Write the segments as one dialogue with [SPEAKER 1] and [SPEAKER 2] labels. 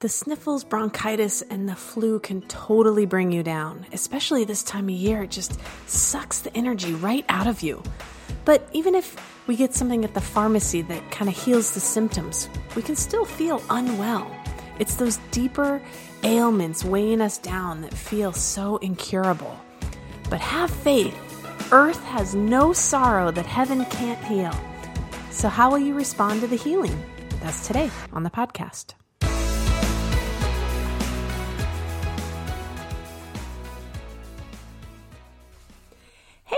[SPEAKER 1] The sniffles, bronchitis, and the flu can totally bring you down, especially this time of year. It just sucks the energy right out of you. But even if we get something at the pharmacy that kind of heals the symptoms, we can still feel unwell. It's those deeper ailments weighing us down that feel so incurable. But have faith. Earth has no sorrow that heaven can't heal. So, how will you respond to the healing? That's today on the podcast.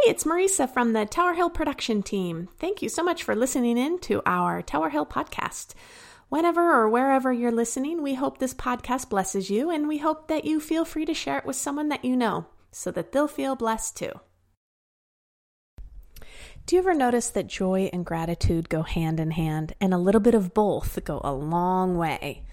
[SPEAKER 1] Hey, it's Marisa from the Tower Hill production team. Thank you so much for listening in to our Tower Hill podcast. Whenever or wherever you're listening, we hope this podcast blesses you, and we hope that you feel free to share it with someone that you know so that they'll feel blessed too. Do you ever notice that joy and gratitude go hand in hand, and a little bit of both go a long way?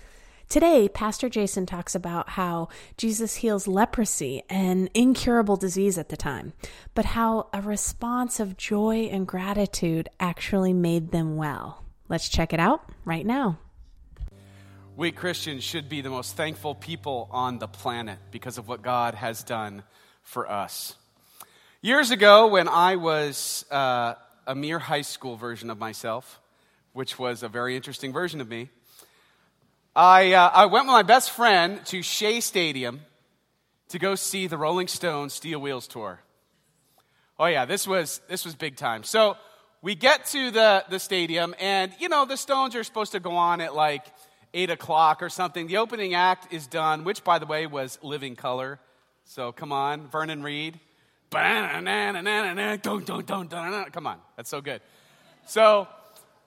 [SPEAKER 1] Today, Pastor Jason talks about how Jesus heals leprosy, an incurable disease at the time, but how a response of joy and gratitude actually made them well. Let's check it out right now.
[SPEAKER 2] We Christians should be the most thankful people on the planet because of what God has done for us. Years ago, when I was uh, a mere high school version of myself, which was a very interesting version of me, I, uh, I went with my best friend to Shea Stadium to go see the Rolling Stones Steel Wheels tour. Oh yeah, this was this was big time. So we get to the, the stadium, and you know the Stones are supposed to go on at like eight o'clock or something. The opening act is done, which by the way was Living Colour. So come on, Vernon Reid. Come on, that's so good. So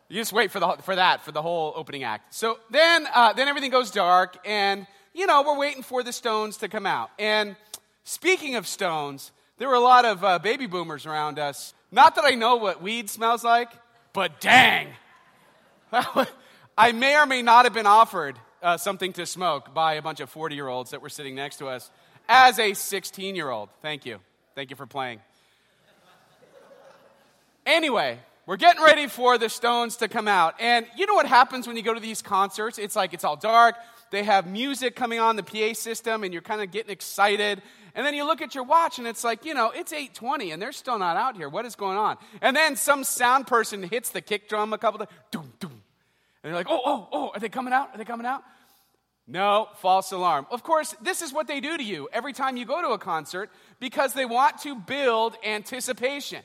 [SPEAKER 2] you just wait for, the, for that, for the whole opening act. So then, uh, then everything goes dark, and, you know, we're waiting for the stones to come out. And speaking of stones, there were a lot of uh, baby boomers around us. Not that I know what weed smells like, but dang. I may or may not have been offered uh, something to smoke by a bunch of 40 year olds that were sitting next to us as a 16 year old. Thank you. Thank you for playing. Anyway, we're getting ready for the Stones to come out. And you know what happens when you go to these concerts? It's like it's all dark. They have music coming on the PA system and you're kind of getting excited. And then you look at your watch and it's like, you know, it's 8:20 and they're still not out here. What is going on? And then some sound person hits the kick drum a couple of doom doom. And you're like, "Oh, oh, oh, are they coming out? Are they coming out?" No, false alarm. Of course, this is what they do to you every time you go to a concert because they want to build anticipation.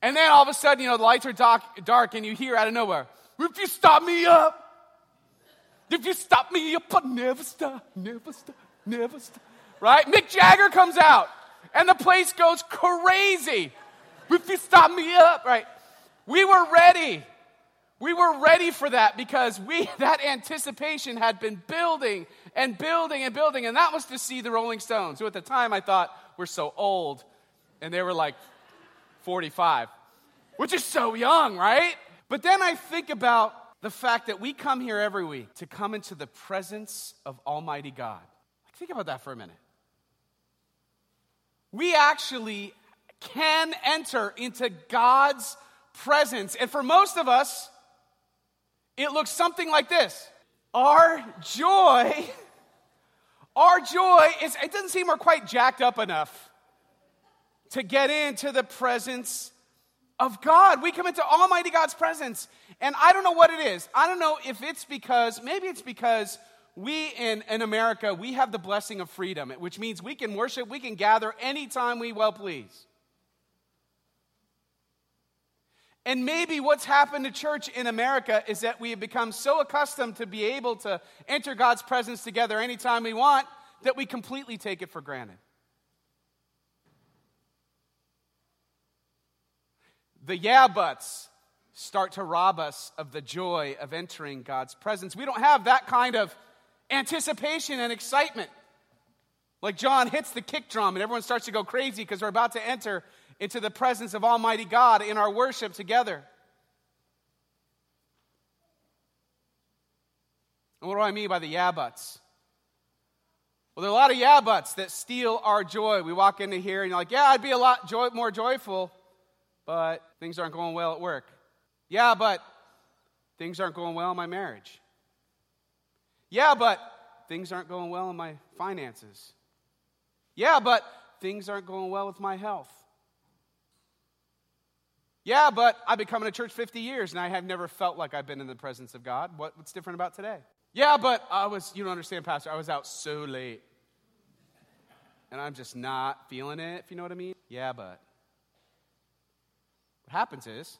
[SPEAKER 2] And then all of a sudden, you know, the lights are dark, dark and you hear out of nowhere, if you stop me up, if you stop me up, I'll never stop, never stop, never stop. Right? Mick Jagger comes out and the place goes crazy. If you stop me up, right? We were ready. We were ready for that because we that anticipation had been building and building and building, and that was to see the Rolling Stones, who at the time I thought were so old, and they were like 45, which is so young, right? But then I think about the fact that we come here every week to come into the presence of Almighty God. Think about that for a minute. We actually can enter into God's presence. And for most of us, it looks something like this. Our joy, our joy is, it doesn't seem we're quite jacked up enough to get into the presence of God. We come into Almighty God's presence. And I don't know what it is. I don't know if it's because, maybe it's because we in, in America, we have the blessing of freedom, which means we can worship, we can gather anytime we well please. And maybe what's happened to church in America is that we have become so accustomed to be able to enter God's presence together anytime we want that we completely take it for granted. The yeah buts start to rob us of the joy of entering God's presence. We don't have that kind of anticipation and excitement. Like John hits the kick drum and everyone starts to go crazy because we're about to enter into the presence of Almighty God in our worship together. And what do I mean by the yeah buts? Well, there are a lot of yeah buts that steal our joy. We walk into here and you're like, yeah, I'd be a lot joy- more joyful but things aren't going well at work. Yeah, but things aren't going well in my marriage. Yeah, but things aren't going well in my finances. Yeah, but things aren't going well with my health. Yeah, but I've been coming to church 50 years and I have never felt like I've been in the presence of God. What, what's different about today? Yeah, but I was, you don't understand, Pastor, I was out so late. And I'm just not feeling it, if you know what I mean. Yeah, but. What happens is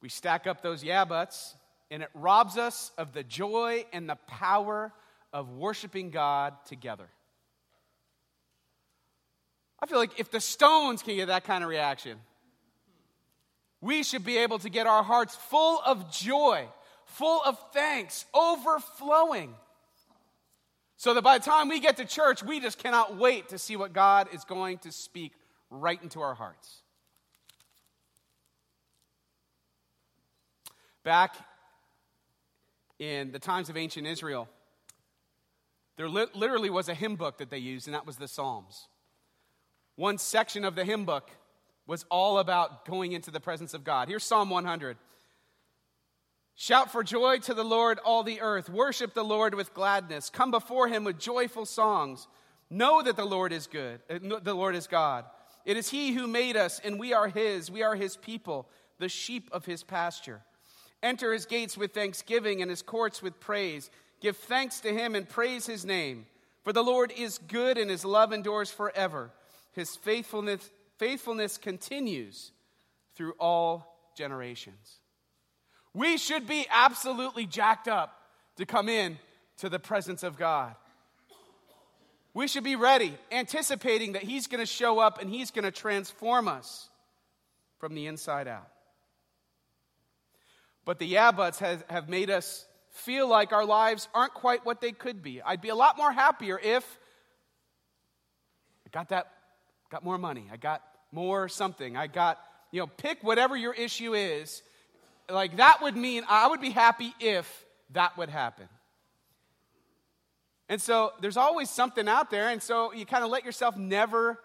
[SPEAKER 2] we stack up those yeah buts and it robs us of the joy and the power of worshiping God together. I feel like if the stones can get that kind of reaction, we should be able to get our hearts full of joy, full of thanks, overflowing. So that by the time we get to church, we just cannot wait to see what God is going to speak right into our hearts. Back in the times of ancient Israel, there literally was a hymn book that they used, and that was the Psalms. One section of the hymn book was all about going into the presence of God. Here's Psalm 100. Shout for joy to the Lord, all the earth. Worship the Lord with gladness. Come before him with joyful songs. Know that the Lord is good. Uh, the Lord is God. It is he who made us, and we are his. We are his people, the sheep of his pasture. Enter his gates with thanksgiving and his courts with praise. Give thanks to him and praise his name. For the Lord is good and his love endures forever. His faithfulness, faithfulness continues through all generations. We should be absolutely jacked up to come in to the presence of God. We should be ready, anticipating that He's going to show up and He's going to transform us from the inside out. But the yeah buts have, have made us feel like our lives aren't quite what they could be. I'd be a lot more happier if I got that, got more money, I got more something, I got, you know, pick whatever your issue is. Like that would mean I would be happy if that would happen. And so there's always something out there, and so you kind of let yourself never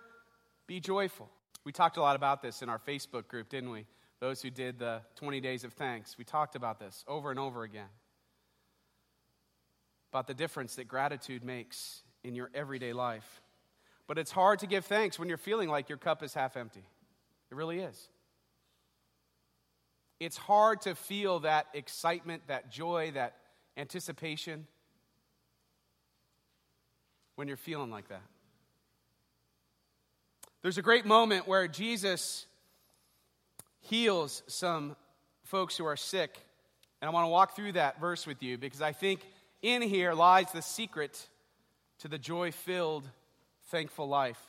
[SPEAKER 2] be joyful. We talked a lot about this in our Facebook group, didn't we? Those who did the 20 days of thanks. We talked about this over and over again about the difference that gratitude makes in your everyday life. But it's hard to give thanks when you're feeling like your cup is half empty. It really is. It's hard to feel that excitement, that joy, that anticipation when you're feeling like that. There's a great moment where Jesus heals some folks who are sick. And I want to walk through that verse with you because I think in here lies the secret to the joy filled, thankful life.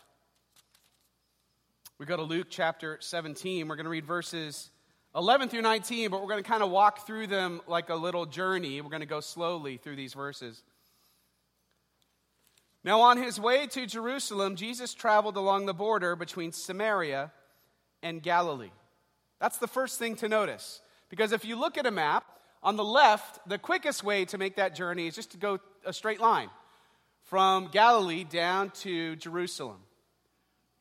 [SPEAKER 2] We go to Luke chapter 17. We're going to read verses 11 through 19, but we're going to kind of walk through them like a little journey. We're going to go slowly through these verses. Now, on his way to Jerusalem, Jesus traveled along the border between Samaria and Galilee. That's the first thing to notice. Because if you look at a map, on the left, the quickest way to make that journey is just to go a straight line from Galilee down to Jerusalem.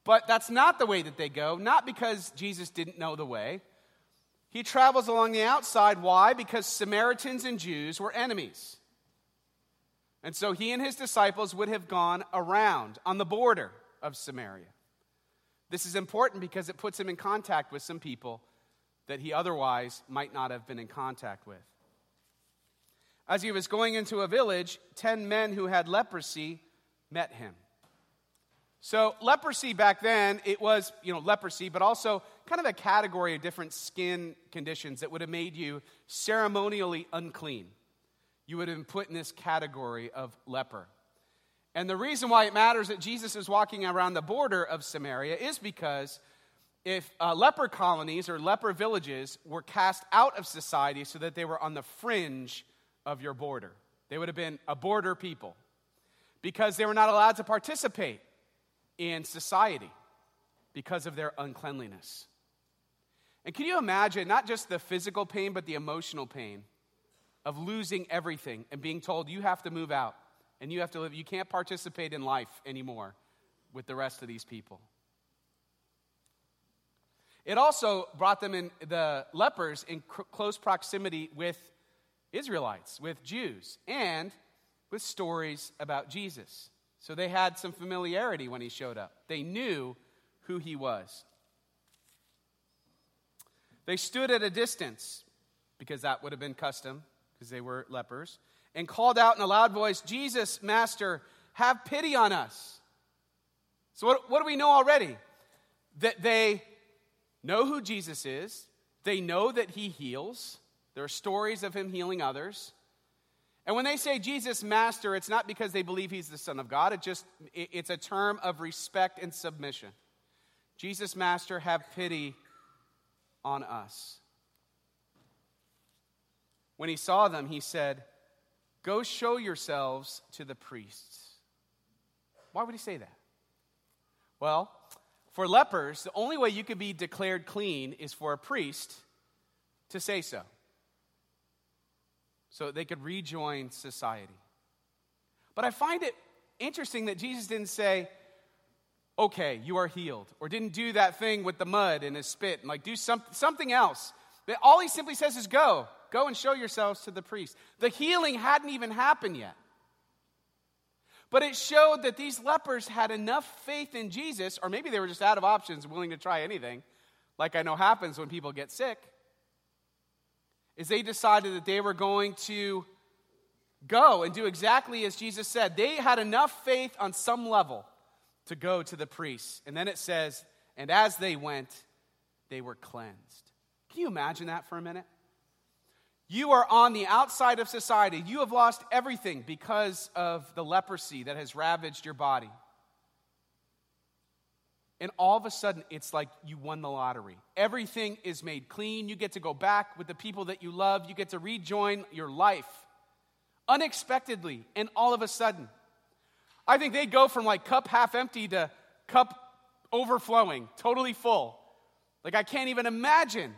[SPEAKER 2] But that's not the way that they go, not because Jesus didn't know the way. He travels along the outside. Why? Because Samaritans and Jews were enemies. And so he and his disciples would have gone around on the border of Samaria. This is important because it puts him in contact with some people that he otherwise might not have been in contact with. As he was going into a village, 10 men who had leprosy met him. So, leprosy back then, it was, you know, leprosy, but also kind of a category of different skin conditions that would have made you ceremonially unclean. You would have been put in this category of leper. And the reason why it matters that Jesus is walking around the border of Samaria is because if uh, leper colonies or leper villages were cast out of society so that they were on the fringe of your border, they would have been a border people because they were not allowed to participate in society because of their uncleanliness. And can you imagine not just the physical pain, but the emotional pain of losing everything and being told you have to move out? and you have to live. You can't participate in life anymore with the rest of these people. It also brought them in, the lepers, in cr- close proximity with Israelites, with Jews. And with stories about Jesus. So they had some familiarity when he showed up. They knew who he was. They stood at a distance, because that would have been custom, because they were lepers, and called out in a loud voice, Jesus, Master, have pity on us. So, what, what do we know already? That they know who Jesus is, they know that he heals. There are stories of him healing others. And when they say Jesus master, it's not because they believe he's the son of God. It just it's a term of respect and submission. Jesus master, have pity on us. When he saw them, he said, "Go show yourselves to the priests." Why would he say that? Well, for lepers, the only way you could be declared clean is for a priest to say so. So they could rejoin society. But I find it interesting that Jesus didn't say, okay, you are healed, or didn't do that thing with the mud and his spit and like do some, something else. All he simply says is go. Go and show yourselves to the priest. The healing hadn't even happened yet. But it showed that these lepers had enough faith in Jesus, or maybe they were just out of options, willing to try anything, like I know happens when people get sick. Is they decided that they were going to go and do exactly as Jesus said. They had enough faith on some level to go to the priests. And then it says, and as they went, they were cleansed. Can you imagine that for a minute? You are on the outside of society. You have lost everything because of the leprosy that has ravaged your body. And all of a sudden, it's like you won the lottery. Everything is made clean. You get to go back with the people that you love. You get to rejoin your life unexpectedly. And all of a sudden, I think they go from like cup half empty to cup overflowing, totally full. Like, I can't even imagine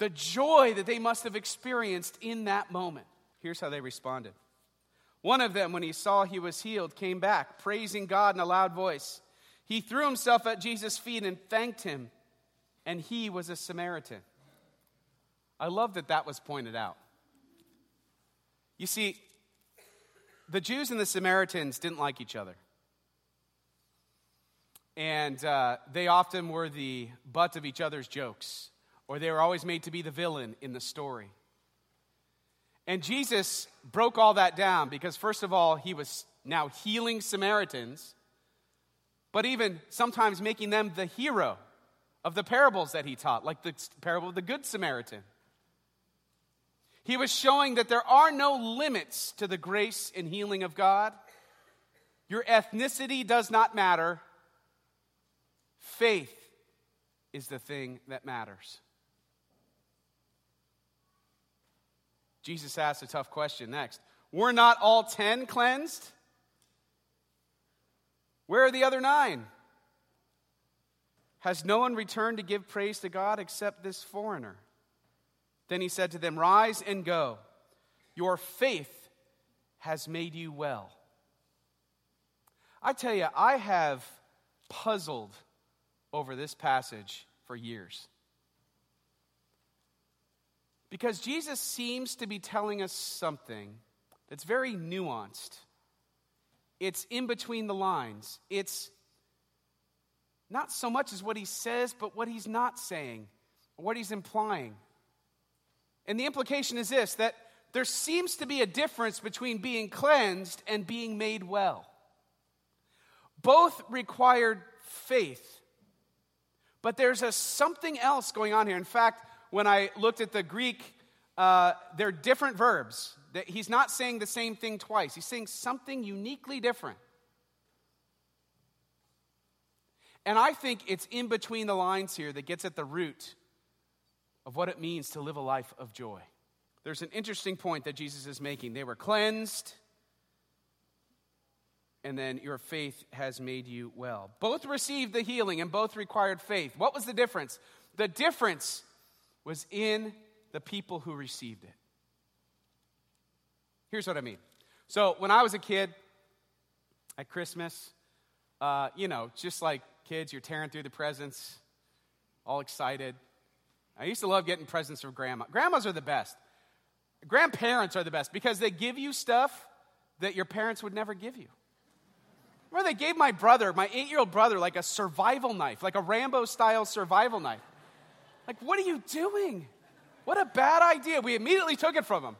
[SPEAKER 2] the joy that they must have experienced in that moment. Here's how they responded. One of them, when he saw he was healed, came back, praising God in a loud voice. He threw himself at Jesus' feet and thanked him, and he was a Samaritan. I love that that was pointed out. You see, the Jews and the Samaritans didn't like each other. And uh, they often were the butt of each other's jokes or they were always made to be the villain in the story. And Jesus broke all that down because, first of all, he was now healing Samaritans, but even sometimes making them the hero of the parables that he taught, like the parable of the Good Samaritan. He was showing that there are no limits to the grace and healing of God. Your ethnicity does not matter. Faith is the thing that matters. Jesus asks a tough question next. Were not all ten cleansed? Where are the other nine? Has no one returned to give praise to God except this foreigner? Then he said to them, Rise and go. Your faith has made you well. I tell you, I have puzzled over this passage for years. Because Jesus seems to be telling us something that's very nuanced. It's in between the lines. It's not so much as what he says, but what he's not saying, what he's implying. And the implication is this that there seems to be a difference between being cleansed and being made well. Both required faith, but there's a something else going on here. In fact, when I looked at the Greek, uh, they're different verbs. He's not saying the same thing twice, he's saying something uniquely different. And I think it's in between the lines here that gets at the root of what it means to live a life of joy. There's an interesting point that Jesus is making. They were cleansed, and then your faith has made you well. Both received the healing and both required faith. What was the difference? The difference was in the people who received it. Here's what I mean. So, when I was a kid at Christmas, uh, you know, just like kids, you're tearing through the presents, all excited. I used to love getting presents from grandma. Grandmas are the best. Grandparents are the best because they give you stuff that your parents would never give you. Remember, they gave my brother, my eight year old brother, like a survival knife, like a Rambo style survival knife. Like, what are you doing? What a bad idea. We immediately took it from him.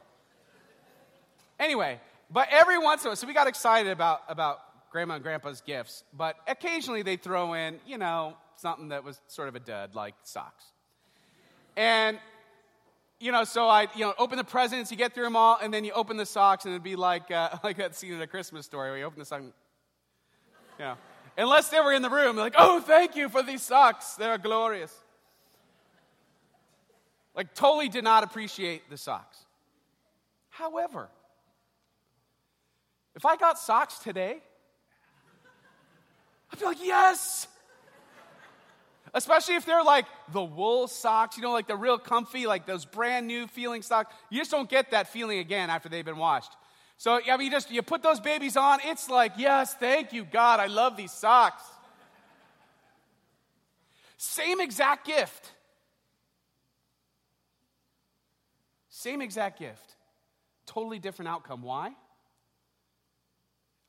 [SPEAKER 2] Anyway, but every once in a while, so we got excited about, about grandma and grandpa's gifts, but occasionally they throw in, you know, something that was sort of a dud, like socks. And, you know, so I, you know, open the presents, you get through them all, and then you open the socks, and it'd be like, uh, like that scene in a Christmas story where you open the sock, you know, unless they were in the room, like, oh, thank you for these socks, they're glorious. Like, totally did not appreciate the socks. However, if I got socks today, I'd be like, yes. Especially if they're like the wool socks, you know, like the real comfy, like those brand new feeling socks. You just don't get that feeling again after they've been washed. So, I mean, you just you put those babies on, it's like, yes, thank you, God, I love these socks. Same exact gift. Same exact gift. Totally different outcome. Why?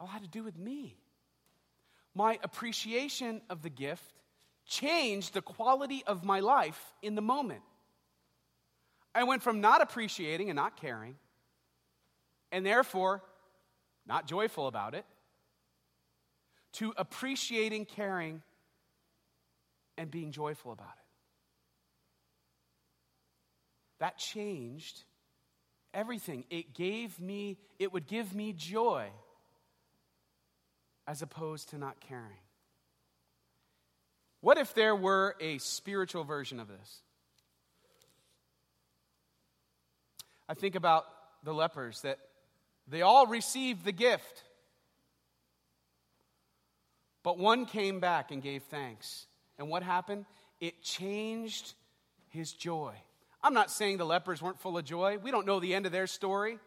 [SPEAKER 2] Oh, All had to do with me. My appreciation of the gift changed the quality of my life in the moment. I went from not appreciating and not caring, and therefore not joyful about it, to appreciating, caring, and being joyful about it. That changed everything. It gave me, it would give me joy as opposed to not caring. What if there were a spiritual version of this? I think about the lepers that they all received the gift, but one came back and gave thanks. And what happened? It changed his joy. I'm not saying the lepers weren't full of joy. We don't know the end of their story.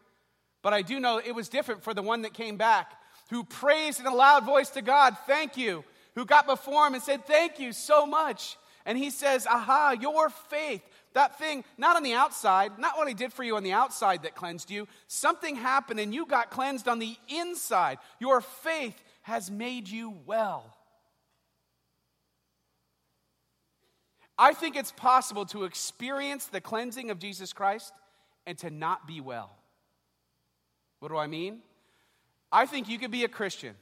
[SPEAKER 2] But I do know it was different for the one that came back who praised in a loud voice to God, Thank you, who got before him and said, Thank you so much. And he says, Aha, your faith, that thing, not on the outside, not what he did for you on the outside that cleansed you, something happened and you got cleansed on the inside. Your faith has made you well. I think it's possible to experience the cleansing of Jesus Christ and to not be well. What do I mean? I think you could be a Christian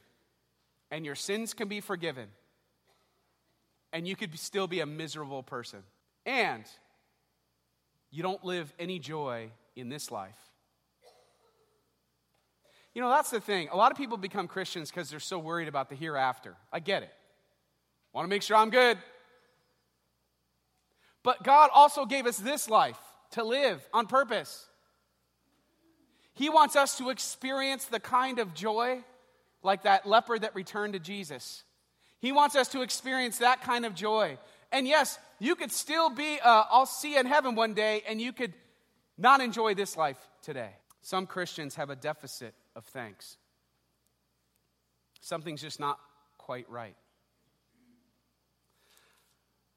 [SPEAKER 2] and your sins can be forgiven, and you could still be a miserable person. And you don't live any joy in this life. You know, that's the thing. A lot of people become Christians because they're so worried about the hereafter. I get it. Want to make sure I'm good. But God also gave us this life to live on purpose. He wants us to experience the kind of joy like that leper that returned to Jesus. He wants us to experience that kind of joy. And yes, you could still be, uh, I'll see you in heaven one day, and you could not enjoy this life today. Some Christians have a deficit of thanks. Something's just not quite right.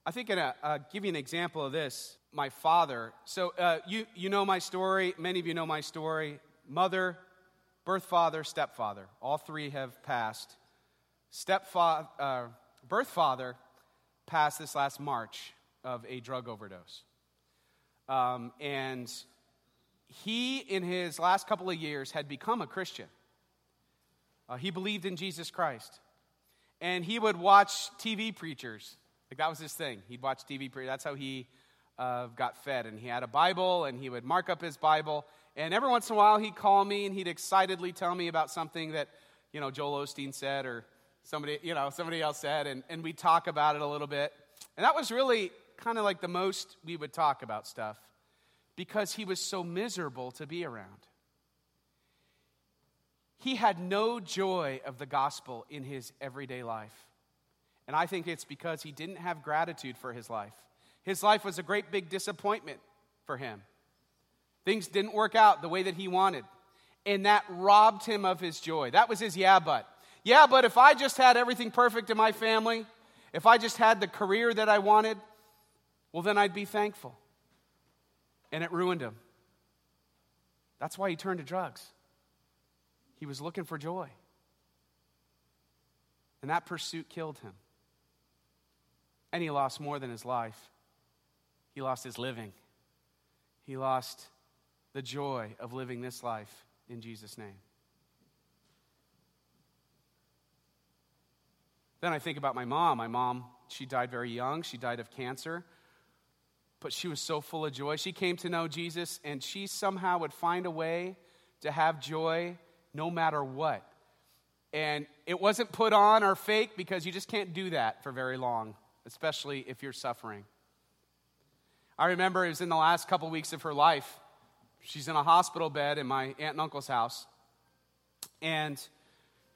[SPEAKER 2] I think, in a, uh, give you an example of this. My father, so uh, you, you know my story, many of you know my story mother, birth father, stepfather. All three have passed. Stepfather, uh, birth father passed this last March of a drug overdose. Um, and he, in his last couple of years, had become a Christian. Uh, he believed in Jesus Christ. And he would watch TV preachers. Like that was his thing. He'd watch TV. That's how he uh, got fed. And he had a Bible, and he would mark up his Bible. And every once in a while, he'd call me and he'd excitedly tell me about something that, you know, Joel Osteen said or somebody, you know, somebody else said. And, and we'd talk about it a little bit. And that was really kind of like the most we would talk about stuff because he was so miserable to be around. He had no joy of the gospel in his everyday life. And I think it's because he didn't have gratitude for his life. His life was a great big disappointment for him. Things didn't work out the way that he wanted. And that robbed him of his joy. That was his yeah, but. Yeah, but if I just had everything perfect in my family, if I just had the career that I wanted, well, then I'd be thankful. And it ruined him. That's why he turned to drugs. He was looking for joy. And that pursuit killed him. And he lost more than his life, he lost his living. He lost the joy of living this life in Jesus' name. Then I think about my mom. My mom, she died very young. She died of cancer. But she was so full of joy. She came to know Jesus, and she somehow would find a way to have joy no matter what. And it wasn't put on or fake because you just can't do that for very long, especially if you're suffering. I remember it was in the last couple weeks of her life. She's in a hospital bed in my aunt and uncle's house. And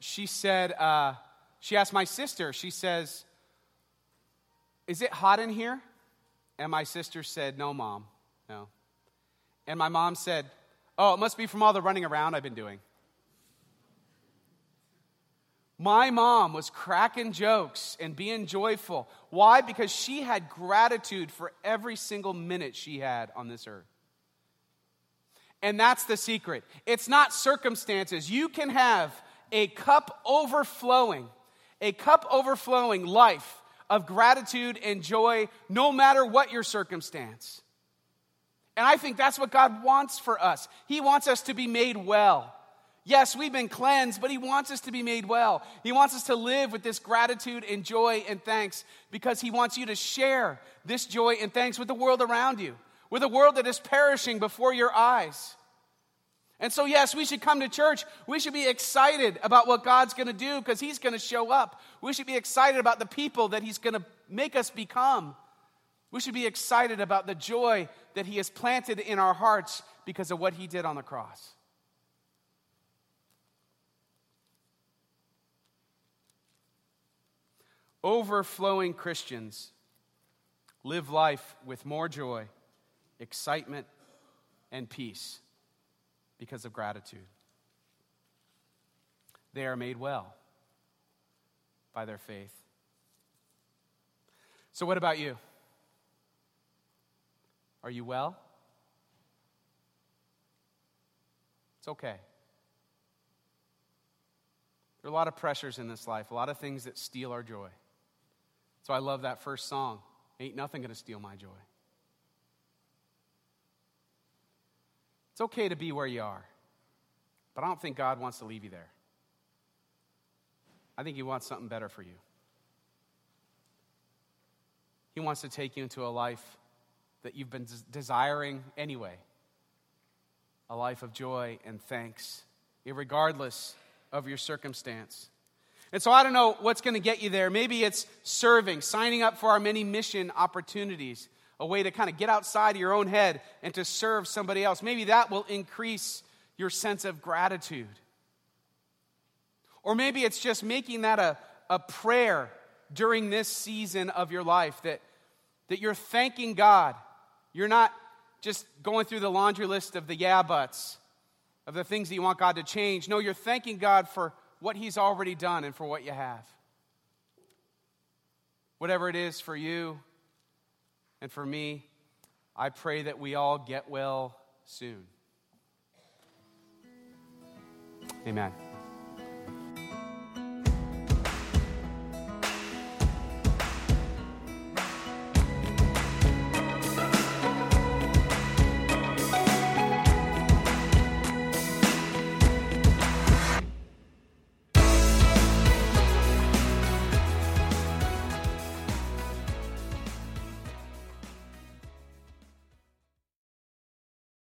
[SPEAKER 2] she said, uh, she asked my sister, she says, Is it hot in here? And my sister said, No, mom, no. And my mom said, Oh, it must be from all the running around I've been doing. My mom was cracking jokes and being joyful. Why? Because she had gratitude for every single minute she had on this earth. And that's the secret. It's not circumstances. You can have a cup overflowing, a cup overflowing life of gratitude and joy no matter what your circumstance. And I think that's what God wants for us. He wants us to be made well. Yes, we've been cleansed, but He wants us to be made well. He wants us to live with this gratitude and joy and thanks because He wants you to share this joy and thanks with the world around you, with a world that is perishing before your eyes. And so, yes, we should come to church. We should be excited about what God's going to do because He's going to show up. We should be excited about the people that He's going to make us become. We should be excited about the joy that He has planted in our hearts because of what He did on the cross. Overflowing Christians live life with more joy, excitement, and peace because of gratitude. They are made well by their faith. So, what about you? Are you well? It's okay. There are a lot of pressures in this life, a lot of things that steal our joy. So I love that first song. Ain't nothing to steal my joy. It's okay to be where you are, but I don't think God wants to leave you there. I think He wants something better for you. He wants to take you into a life that you've been desiring anyway a life of joy and thanks, regardless of your circumstance. And so I don't know what's going to get you there. Maybe it's serving, signing up for our many mission opportunities a way to kind of get outside of your own head and to serve somebody else. Maybe that will increase your sense of gratitude. Or maybe it's just making that a, a prayer during this season of your life that, that you're thanking God. You're not just going through the laundry list of the yeah buts, of the things that you want God to change. No, you're thanking God for what He's already done and for what you have. Whatever it is for you, and for me, I pray that we all get well soon. Amen.